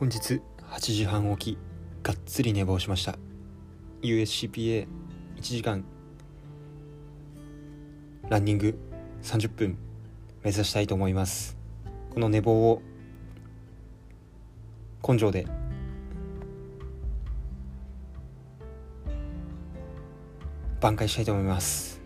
本日8時半起きがっつり寝坊しました。USCPA1 時間ランニング30分目指したいと思います。この寝坊を根性で。挽回したいと思います。